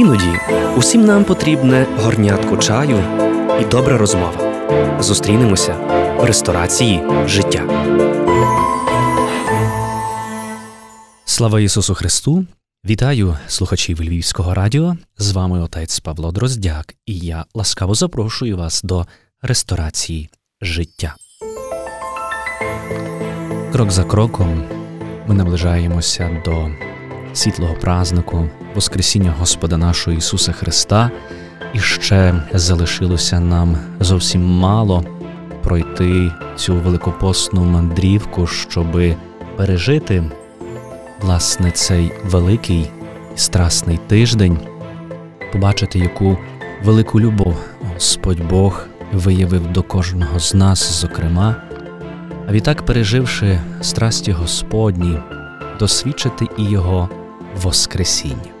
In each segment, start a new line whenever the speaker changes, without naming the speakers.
Іноді усім нам потрібне горнятко чаю і добра розмова. Зустрінемося в ресторації життя. Слава Ісусу Христу! Вітаю слухачів Львівського радіо. З вами отець Павло Дроздяк, і я ласкаво запрошую вас до ресторації життя. Крок за кроком ми наближаємося до світлого празнику, Воскресіння Господа нашого Ісуса Христа, і ще залишилося нам зовсім мало пройти цю великопостну мандрівку, щоби пережити власне цей великий і страсний тиждень, побачити, яку велику любов Господь Бог виявив до кожного з нас, зокрема, а відтак, переживши страсті Господні, досвідчити і Його Воскресіння.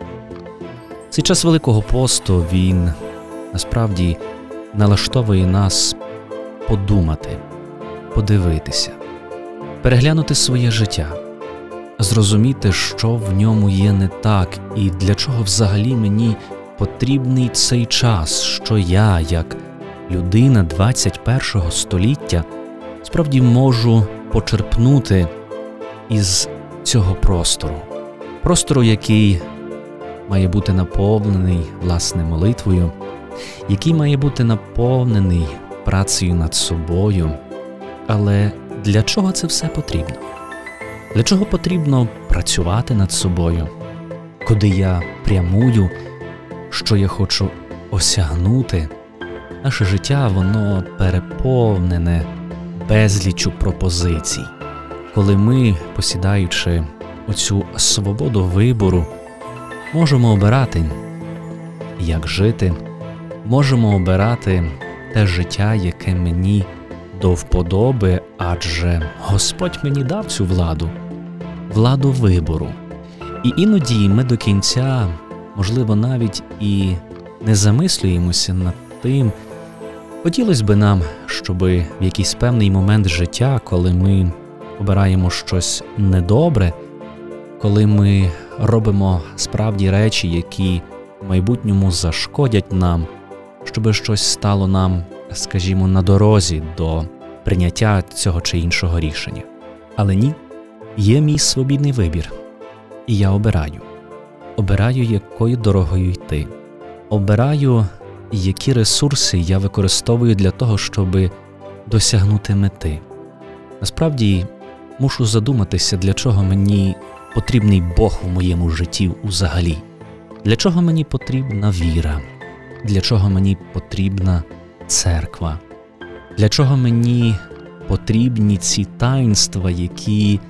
Цей час Великого посту він насправді налаштовує нас подумати, подивитися, переглянути своє життя, зрозуміти, що в ньому є не так, і для чого взагалі мені потрібний цей час, що я, як людина 21 століття, справді можу почерпнути із цього простору, простору, який має бути наповнений власне молитвою, який має бути наповнений працею над собою. Але для чого це все потрібно? Для чого потрібно працювати над собою, куди я прямую, що я хочу осягнути? Наше життя воно переповнене безлічу пропозицій, коли ми, посідаючи оцю свободу вибору, можемо обирати, як жити, можемо обирати те життя, яке мені до вподоби, адже Господь мені дав цю владу, владу вибору. І іноді ми до кінця, можливо, навіть і не замислюємося над тим. Хотілося б нам, щоб в якийсь певний момент життя, коли ми обираємо щось недобре, коли ми робимо справді речі, які в майбутньому зашкодять нам, щоб щось стало нам, скажімо, на дорозі до прийняття цього чи іншого рішення. Але ні, є мій свобідний вибір, і я обираю. Обираю, якою дорогою йти. Обираю, які ресурси я використовую для того, щоб досягнути мети. Насправді мушу задуматися, для чого мені потрібний Бог у моєму житті взагалі, для чого мені потрібна віра, для чого мені потрібна церква, для чого мені потрібні ці таїнства, які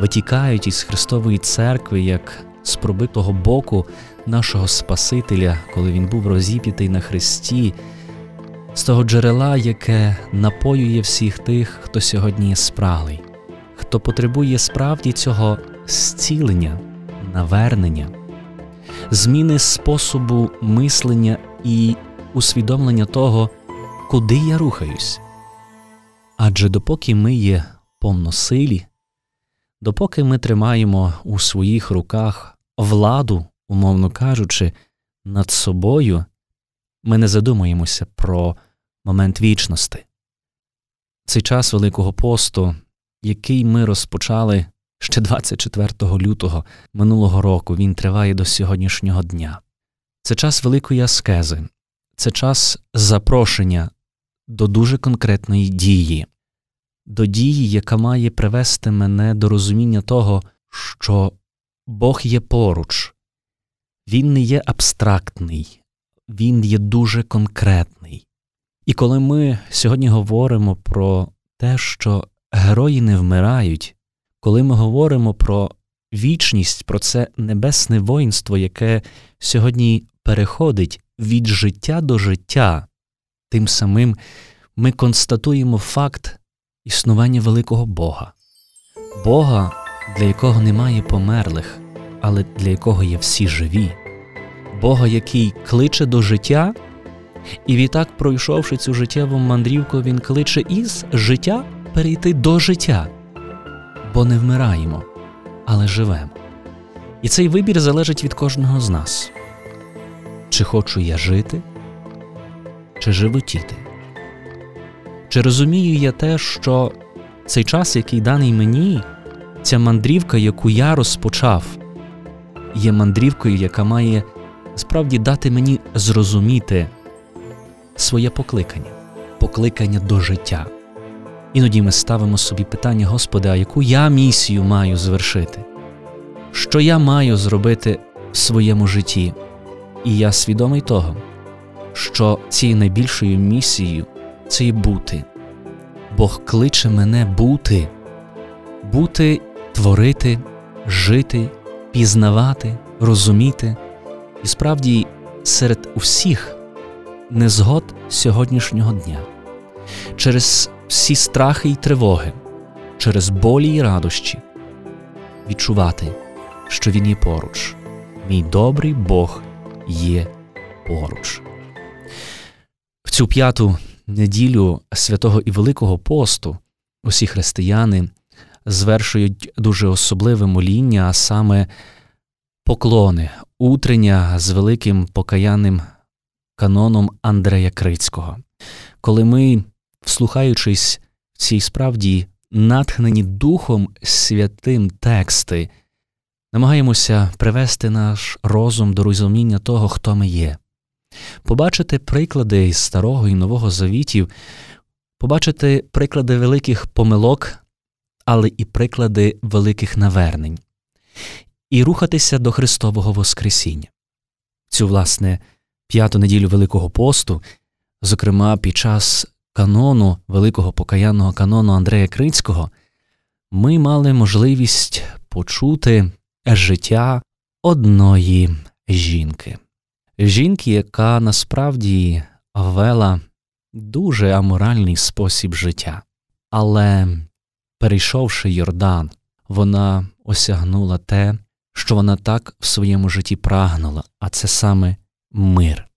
витікають із Христової церкви, як з пробитого боку нашого Спасителя, коли він був розіп'ятий на Христі, з того джерела, яке напоює всіх тих, хто сьогодні є спраглий, хто потребує справді цього зцілення, навернення, зміни способу мислення і усвідомлення того, куди я рухаюсь. Адже допоки ми є повносилі, допоки ми тримаємо у своїх руках владу, умовно кажучи, над собою, ми не задумуємося про момент вічності. Цей час Великого посту, який ми розпочали ще 24 лютого минулого року, він триває до сьогоднішнього дня. Це час великої аскези, це час запрошення до дуже конкретної дії, до дії, яка має привести мене до розуміння того, що Бог є поруч, Він не є абстрактний, Він є дуже конкретний. І коли ми сьогодні говоримо про те, що герої не вмирають, коли ми говоримо про вічність, про це небесне воїнство, яке сьогодні переходить від життя до життя, тим самим ми констатуємо факт існування великого Бога, Бога, для якого немає померлих, але для якого є всі живі, Бога, який кличе до життя, і відтак, пройшовши цю життєву мандрівку, Він кличе із життя перейти до життя, бо не вмираємо, але живемо. І цей вибір залежить від кожного з нас. Чи хочу я жити, чи животіти? Чи розумію я те, що цей час, який даний мені, ця мандрівка, яку я розпочав, є мандрівкою, яка має справді дати мені зрозуміти своє покликання, покликання до життя. Іноді ми ставимо собі питання, Господи, а яку я місію маю звершити? Що я маю зробити в своєму житті? І я свідомий того, що цією найбільшою місією це і бути. Бог кличе мене бути, бути, творити, жити, пізнавати, розуміти, і справді серед усіх незгод сьогоднішнього дня, через всі страхи й тривоги, через болі й радощі, відчувати, що Він є поруч, мій добрий Бог є поруч. В цю п'яту неділю святого і Великого посту усі християни звершують дуже особливе моління, а саме поклони, утрення з великим покаянним каноном Андрея Крицького. Коли ми, вслухаючись в цій справді натхнені Духом Святим тексти, намагаємося привести наш розум до розуміння того, хто ми є, побачити приклади із Старого і Нового Завітів, побачити приклади великих помилок, але і приклади великих навернень, і рухатися до Христового Воскресіння. Цю, власне, п'яту неділю Великого посту, зокрема під час канону Великого покаянного канону Андрея Крицького, ми мали можливість почути життя одної жінки. Жінки, яка насправді вела дуже аморальний спосіб життя, але, перейшовши Йордан, вона осягнула те, що вона так в своєму житті прагнула, а це саме мир.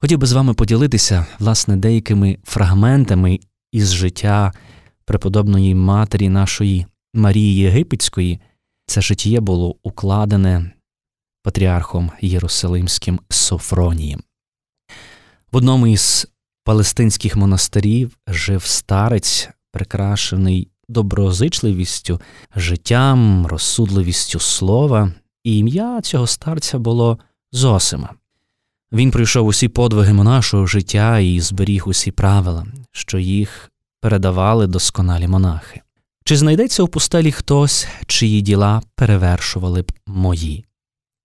Хотів би з вами поділитися, власне, деякими фрагментами із життя преподобної матері нашої Марії Єгипетської. Це життя було укладене патріархом Єрусалимським Софронієм. В одному із палестинських монастирів жив старець, прикрашений доброзичливістю, життям, розсудливістю слова, і ім'я цього старця було Зосима. Він пройшов усі подвиги монашого життя і зберіг усі правила, що їх передавали досконалі монахи. Чи знайдеться у пустелі хтось, чиї діла перевершували б мої?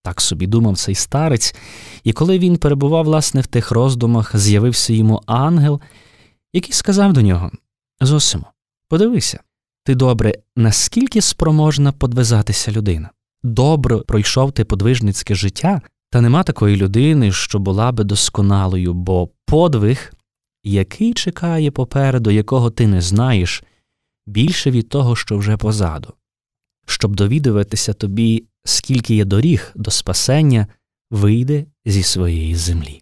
Так собі думав цей старець, і коли він перебував, власне, в тих роздумах, з'явився йому ангел, який сказав до нього Зосимо, подивися, ти добре, наскільки спроможна подвизатися людина? Добре пройшов ти подвижницьке життя, та нема такої людини, що була би досконалою, бо подвиг, який чекає попереду, якого ти не знаєш, більше від того, що вже позаду. Щоб довідуватися тобі, скільки є доріг до спасення, вийде зі своєї землі.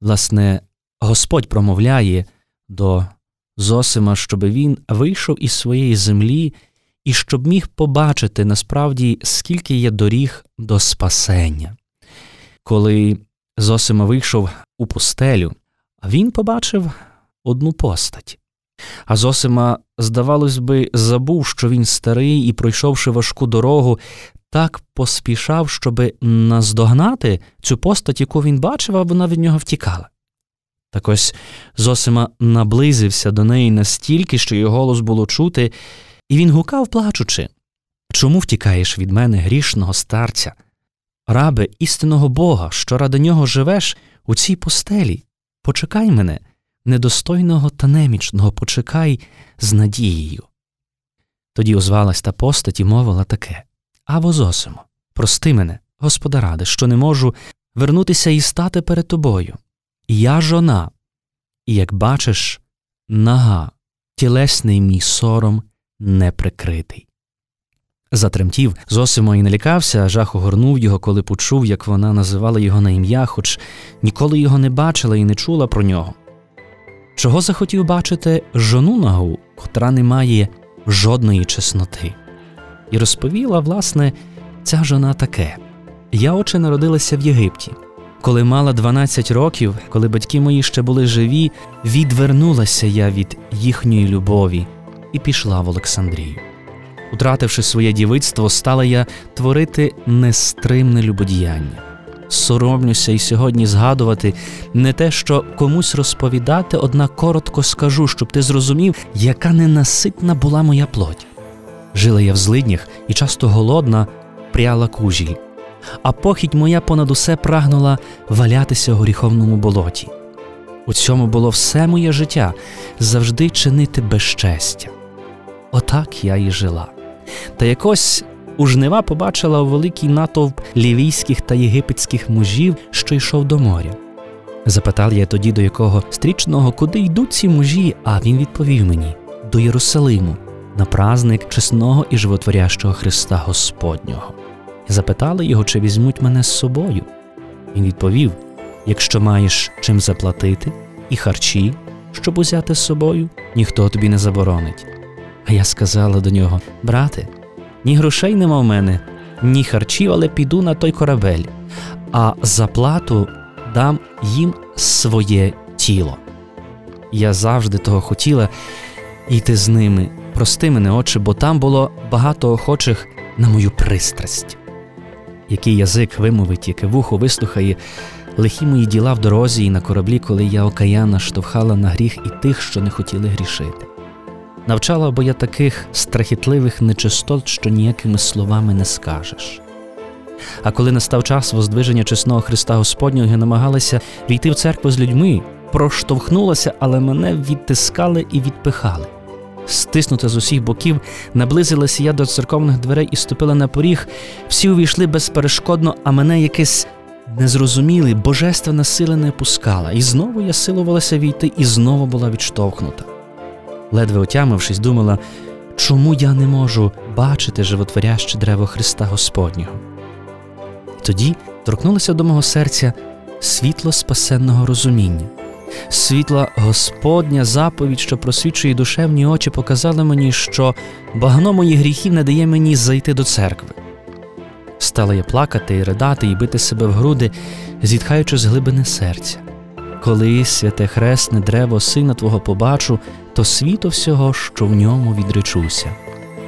Власне, Господь промовляє до Зосима, щоб він вийшов із своєї землі і щоб міг побачити насправді, скільки є доріг до спасення. Коли Зосима вийшов у пустелю, він побачив одну постать. А Зосима, здавалось би, забув, що він старий і, пройшовши важку дорогу, так поспішав, щоби наздогнати цю постать, яку він бачив, а вона від нього втікала. Так ось Зосима наблизився до неї настільки, що його голос було чути, і він гукав, плачучи Чому втікаєш від мене грішного старця? Рабе істинного Бога, що ради нього живеш у цій постелі, почекай мене, недостойного та немічного, почекай з надією. Тоді озвалась та постать і мовила таке Аво Зосимо, прости мене, Господа ради, що не можу вернутися і стати перед тобою. Я жона, і, як бачиш, нага, тілесний мій сором неприкритий. Затремтів, Зосимо і налякався, жах огорнув його, коли почув, як вона називала його на ім'я, хоч ніколи його не бачила і не чула про нього. Чого захотів бачити жону нагу, котра не має жодної чесноти, і розповіла, власне, ця жона таке: Я, отче, народилася в Єгипті, Коли мала 12 років, коли батьки мої ще були живі, відвернулася я від їхньої любові і пішла в Олександрію. Утративши своє дівицтво, стала я творити нестримне любодіяння. Соромлюся і сьогодні згадувати не те, що комусь розповідати, однак коротко скажу, щоб ти зрозумів, яка ненаситна була моя плоть. Жила я в злиднях і часто голодна, пряла кужіль, а похідь моя понад усе прагнула валятися у гріховному болоті. У цьому було все моє життя завжди чинити безчестя. Отак я і жила. Та якось у жнива побачила великий натовп лівійських та єгипетських мужів, що йшов до моря. Запитав я тоді до якого стрічного, куди йдуть ці мужі, а він відповів мені до Єрусалиму, на праздник чесного і животворящого Христа Господнього. Запитали його, чи візьмуть мене з собою. Він відповів: якщо маєш чим заплатити і харчі, щоб узяти з собою, ніхто тобі не заборонить. А я сказала до нього: Брате, ні грошей нема в мене, ні харчів, але піду на той корабель, а заплату дам їм своє тіло. Я завжди того хотіла йти з ними. Прости мене, отче, бо там було багато охочих на мою пристрасть. Який язик вимовить, яке вухо вислухає лихі мої діла в дорозі і на кораблі, коли я окаяна штовхала на гріх і тих, що не хотіли грішити. Навчала бо я таких страхітливих нечистот, що ніякими словами не скажеш. А коли настав час воздвиження чесного Христа Господнього, я намагалася війти в церкву з людьми, проштовхнулася, але мене відтискали і відпихали. Стиснута з усіх боків, наблизилася я до церковних дверей і ступила на поріг. Всі увійшли безперешкодно, а мене якесь незрозуміле, божественна сила не пускала. І знову я силувалася війти, і знову була відштовхнута ледве отямившись, думала, чому я не можу бачити животворяще древо Христа Господнього. Тоді торкнулося до мого серця світло спасенного розуміння. Світла Господня заповідь, що просвічує душевні очі, показала мені, що багно моїх гріхів не дає мені зайти до церкви. Стала я плакати і ридати, і бити себе в груди, зітхаючи з глибини серця. Коли святе хресне древо сина Твого побачу, то світу всього, що в ньому відречуся.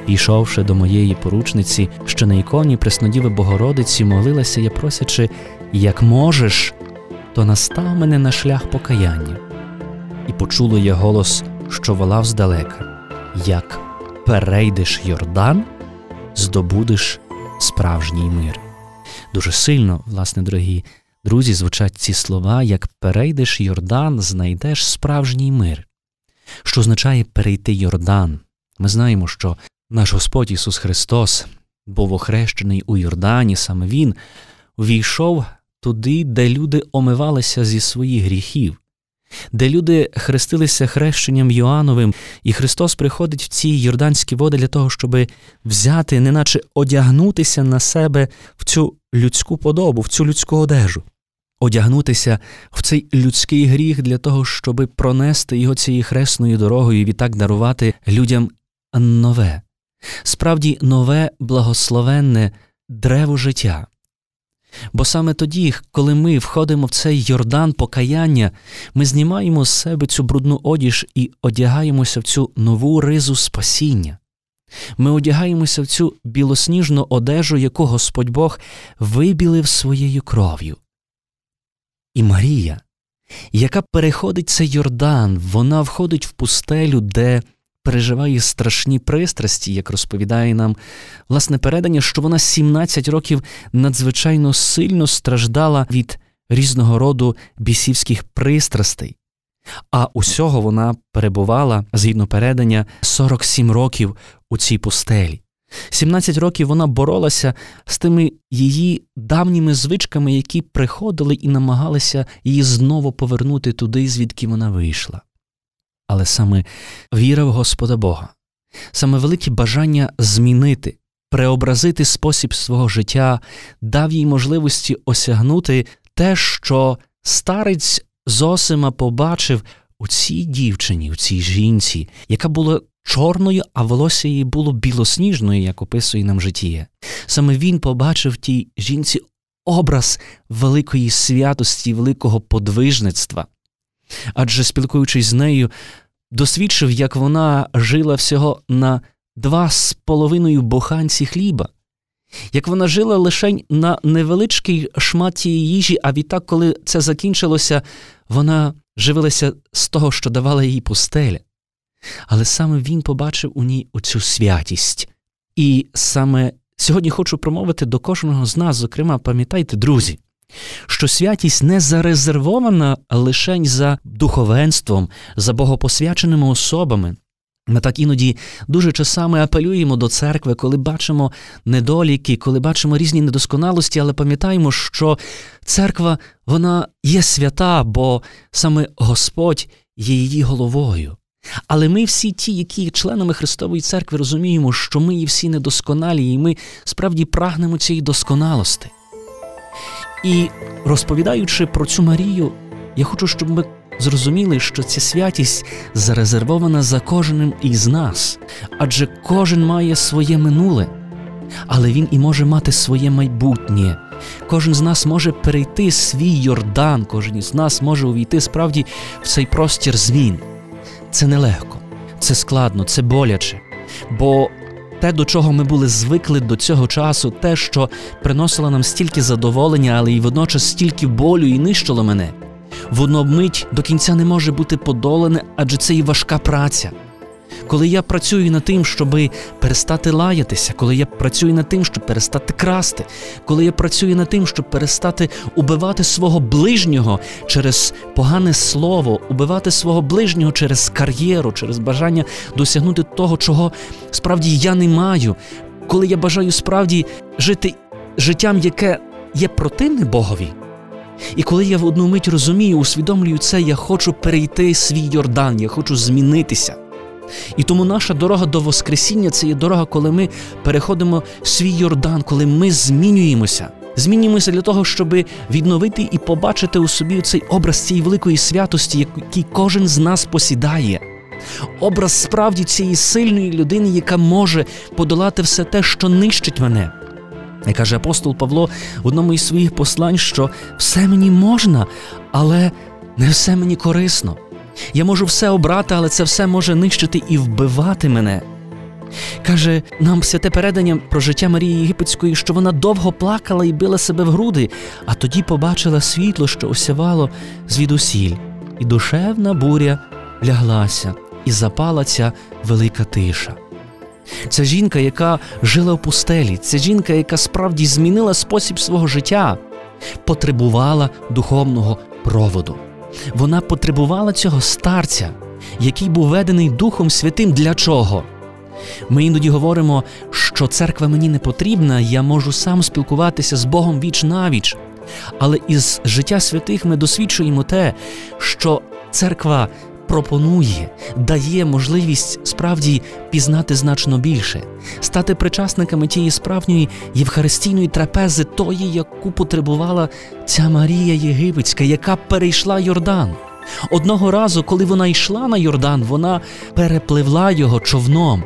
Пішовши до моєї поручниці, що на іконі Преснодіви Богородиці, молилася я, просячи, як можеш, то настав мене на шлях покаяння, і почуло я голос, що волав здалека, як перейдеш Йордан, здобудеш справжній мир. Дуже сильно, власне, дорогі друзі, звучать ці слова, як перейдеш Йордан, знайдеш справжній мир що означає перейти Йордан. Ми знаємо, що наш Господь Ісус Христос був охрещений у Йордані, саме Він увійшов туди, де люди омивалися зі своїх гріхів, де люди хрестилися хрещенням Йоановим, і Христос приходить в ці йорданські води для того, щоб взяти, неначе одягнутися на себе в цю людську подобу, в цю людську одежу одягнутися в цей людський гріх для того, щоб пронести його цією хресною дорогою і відтак дарувати людям нове, справді нове благословенне древо життя. Бо саме тоді, коли ми входимо в цей Йордан покаяння, ми знімаємо з себе цю брудну одіж і одягаємося в цю нову ризу спасіння. Ми одягаємося в цю білосніжну одежу, яку Господь Бог вибілив своєю кров'ю. І Марія, яка переходить цей Йордан, вона входить в пустелю, де переживає страшні пристрасті, як розповідає нам власне передання, що вона 17 років надзвичайно сильно страждала від різного роду бісівських пристрастей. А усього вона перебувала згідно передання 47 років у цій пустелі. 17 років вона боролася з тими її давніми звичками, які приходили і намагалися її знову повернути туди, звідки вона вийшла. Але саме віра в Господа Бога, саме велике бажання змінити, преобразити спосіб свого життя, дав їй можливості осягнути те, що старець Зосима побачив у цій дівчині, у цій жінці, яка була чорною, а волосся її було білосніжною, як описує нам житіє. Саме він побачив тій жінці образ великої святості, великого подвижництва. Адже, спілкуючись з нею, досвідчив, як вона жила всього на два з половиною буханці хліба, як вона жила лише на невеличкій шматі їжі, а відтак, коли це закінчилося, вона живилася з того, що давала їй пустеля. Але саме він побачив у ній оцю святість. І саме сьогодні хочу промовити до кожного з нас, зокрема, пам'ятайте, друзі, що святість не зарезервована лише за духовенством, за богопосвяченими особами. Ми так іноді дуже часами апелюємо до церкви, коли бачимо недоліки, коли бачимо різні недосконалості, але пам'ятаємо, що церква вона є свята, бо саме Господь є її головою. Але ми всі ті, які членами Христової церкви, розуміємо, що ми є всі недосконалі, і ми справді прагнемо цієї досконалості. І розповідаючи про цю Марію, я хочу, щоб ми зрозуміли, що ця святість зарезервована за кожним із нас, адже кожен має своє минуле, але він і може мати своє майбутнє. Кожен з нас може перейти свій Йордан, кожен із нас може увійти справді в цей простір змін. Це нелегко, це складно, це боляче. Бо те, до чого ми були звикли до цього часу, те, що приносило нам стільки задоволення, але й водночас стільки болю і нищило мене, воно мить до кінця не може бути подолане, адже це і важка праця. Коли я працюю над тим, щоб перестати лаятися, коли я працюю над тим, щоб перестати красти, коли я працюю над тим, щоб перестати убивати свого ближнього через погане слово, убивати свого ближнього через кар'єру, через бажання досягнути того, чого справді я не маю, коли я бажаю справді жити життям, яке є противне Богові. І коли я в одну мить розумію, усвідомлюю це, я хочу перейти свій Йордан, я хочу змінитися. І тому наша дорога до Воскресіння це є дорога, коли ми переходимо свій Йордан, коли ми змінюємося. Змінюємося для того, щоб відновити і побачити у собі цей образ цієї великої святості, який кожен з нас посідає. Образ справді цієї сильної людини, яка може подолати все те, що нищить мене. І каже апостол Павло в одному із своїх послань, що все мені можна, але не все мені корисно. Я можу все обрати, але це все може нищити і вбивати мене. Каже нам святе передання про життя Марії Єгипетської, що вона довго плакала і била себе в груди, а тоді побачила світло, що осявало звідусіль, і душевна буря ляглася, і запала ця велика тиша. Це жінка, яка жила в пустелі, це жінка, яка справді змінила спосіб свого життя, потребувала духовного проводу. Вона потребувала цього старця, який був ведений Духом Святим для чого? Ми іноді говоримо, що церква мені не потрібна, я можу сам спілкуватися з Богом віч навіч. Але із життя святих ми досвідчуємо те, що церква пропонує, дає можливість справді пізнати значно більше, стати причасниками тієї справжньої євхаристійної трапези, тої, яку потребувала ця Марія Єгипетська, яка перейшла Йордан. Одного разу, коли вона йшла на Йордан, вона перепливла його човном.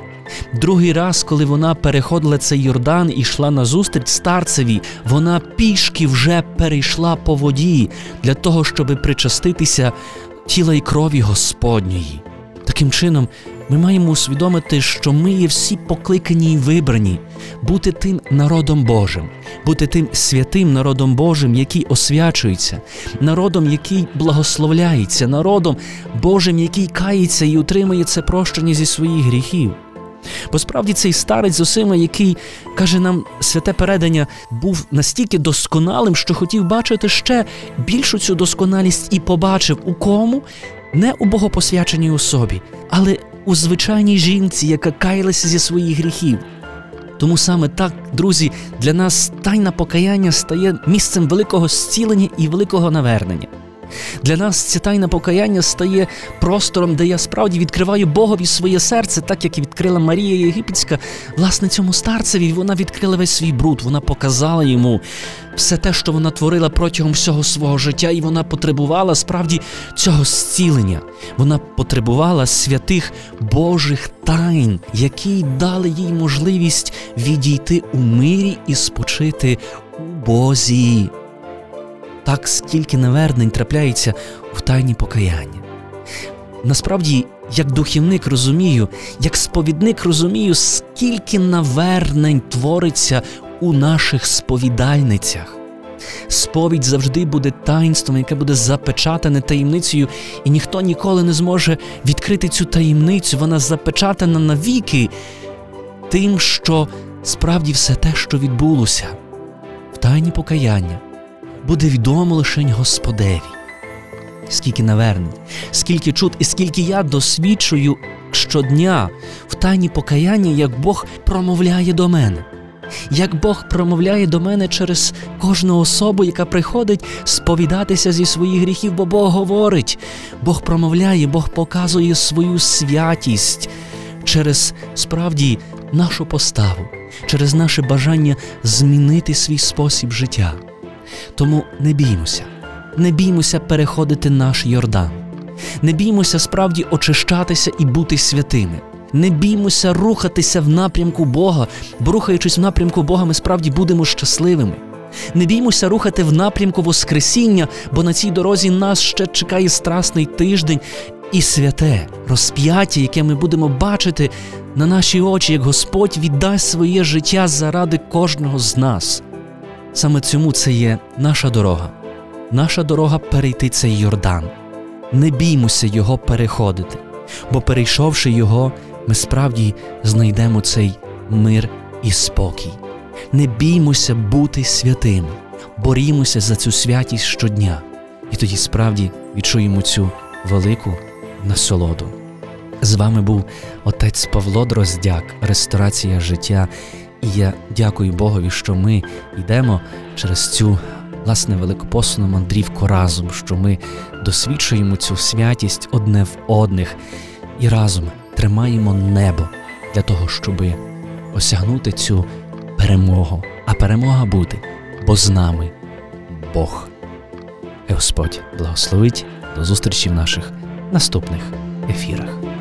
Другий раз, коли вона переходила цей Йордан і йшла назустріч старцеві, вона пішки вже перейшла по воді для того, щоб причаститися тіла і крові Господньої. Таким чином, ми маємо усвідомити, що ми є всі покликані і вибрані бути тим народом Божим, бути тим святим народом Божим, який освячується, народом, який благословляється, народом Божим, який кається і утримує це прощення зі своїх гріхів. Бо справді цей старець Зосима, який каже нам святе передання, був настільки досконалим, що хотів бачити ще більшу цю досконалість і побачив у кому не у богопосвяченій особі, але у звичайній жінці, яка каялася зі своїх гріхів. Тому саме так, друзі, для нас тайна покаяння стає місцем великого зцілення і великого навернення. Для нас ця тайна покаяння стає простором, де я справді відкриваю Богові своє серце, так як і відкрила Марія Єгипетська, власне, цьому старцеві вона відкрила весь свій бруд, вона показала йому все те, що вона творила протягом всього свого життя, і вона потребувала справді цього зцілення. Вона потребувала святих Божих тайн, які дали їй можливість відійти у мирі і спочити у Бозі. Так скільки навернень трапляється в тайні покаяння. Насправді, як духівник розумію, як сповідник розумію, скільки навернень твориться у наших сповідальницях. Сповідь завжди буде таїнством, яке буде запечатане таємницею, і ніхто ніколи не зможе відкрити цю таємницю. Вона запечатана навіки тим, що справді все те, що відбулося, в тайні покаяння, буде відомо лише Господеві. Скільки навернень, скільки чуд, і скільки я досвідчую щодня в тайні покаяння, як Бог промовляє до мене як Бог промовляє до мене через кожну особу, яка приходить сповідатися зі своїх гріхів, бо Бог говорить, Бог промовляє, Бог показує свою святість через справді нашу поставу, через наше бажання змінити свій спосіб життя. Тому не біймося, не біймося переходити наш Йордан, не біймося справді очищатися і бути святими. Не біймося рухатися в напрямку Бога, бо рухаючись в напрямку Бога, ми справді будемо щасливими. Не біймося рухати в напрямку Воскресіння, бо на цій дорозі нас ще чекає страсний тиждень і святе розп'яття, яке ми будемо бачити на наші очі, як Господь віддасть своє життя заради кожного з нас. Саме цьому це є наша дорога, наша дорога перейти цей Йордан. Не біймося його переходити, бо перейшовши його, ми справді знайдемо цей мир і спокій. Не біймося бути святими, борімося за цю святість щодня, і тоді справді відчуємо цю велику насолоду. З вами був отець Павло Дроздяк, Ресторація життя. І я дякую Богові, що ми йдемо через цю власне великопосну мандрівку разом, що ми досвідчуємо цю святість одне в одних і разом тримаємо небо для того, щоб осягнути цю перемогу. А перемога буде, бо з нами Бог. Господь благословить до зустрічі в наших наступних ефірах.